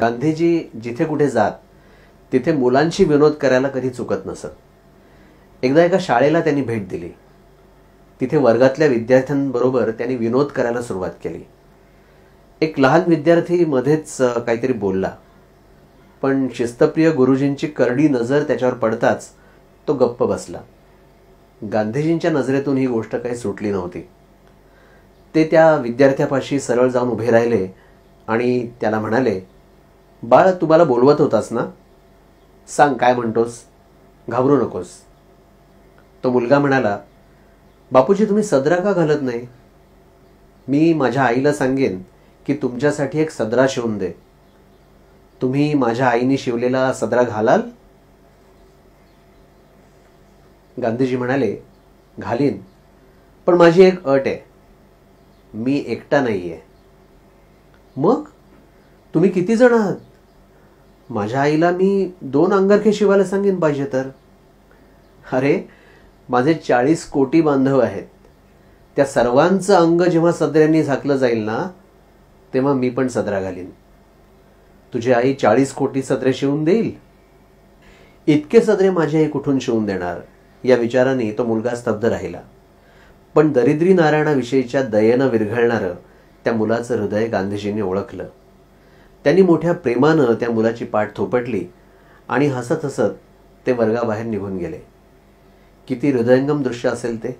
गांधीजी जिथे कुठे जात तिथे मुलांशी विनोद करायला कधी चुकत नसत. एकदा एका शाळेला त्यांनी भेट दिली. तिथे वर्गातल्या विद्यार्थ्यांबरोबर त्यांनी विनोद करायला सुरुवात केली. एक लहान विद्यार्थी मध्येच काहीतरी बोलला. पण शिस्तप्रिय गुरुजींची करडी नजर त्याच्यावर पडताच तो गप्प बसला. गांधीजींच्या नजरेतून ही गोष्ट काही सुटली नव्हती. ते त्या विद्यार्थ्यापाशी सरळ जाऊन उभे राहिले आणि त्याला म्हणाले बाळ तू मला बोलवत होतास ना? सांग काय म्हणतोस? घाबरू नकोस. तो मुलगा म्हणाला बापूजी तुम्ही सदरा का घालत नाही? मी माझ्या आईला सांगेन की तुमच्यासाठी एक सदरा शिवून दे. तुम्ही माझ्या आईने शिवलेला सदरा घालाल? गांधीजी म्हणाले घालीन. पण माझी एक अट आहे. मी एकटा नाही आहे मग? तुम्ही किती जण आहात? माझ्या आईला मी दोन अंगरखे शिवायला सांगेन पाहिजे तर. अरे माझे चाळीस कोटी बांधव आहेत. त्या सर्वांचं अंग जेव्हा सदऱ्यांनी झाकलं जाईल ना तेव्हा मी पण सदरा घालीन. तुझी आई चाळीस कोटी सदरे शिवून देईल? इतके सदरे माझी आई कुठून शिवून देणार? या विचाराने तो मुलगा स्तब्ध राहिला. पण दरिद्री नारायणाविषयीच्या दयेनं विरघळणारं त्या मुलाचं हृदय गांधीजींनी ओळखलं. त्यांनी मोठ्या प्रेमानं त्या मुलाची पाठ थोपटली आणि हसत हसत ते वर्गाबाहेर निघून गेले. किती हृदयंगम दृश्य असेल ते.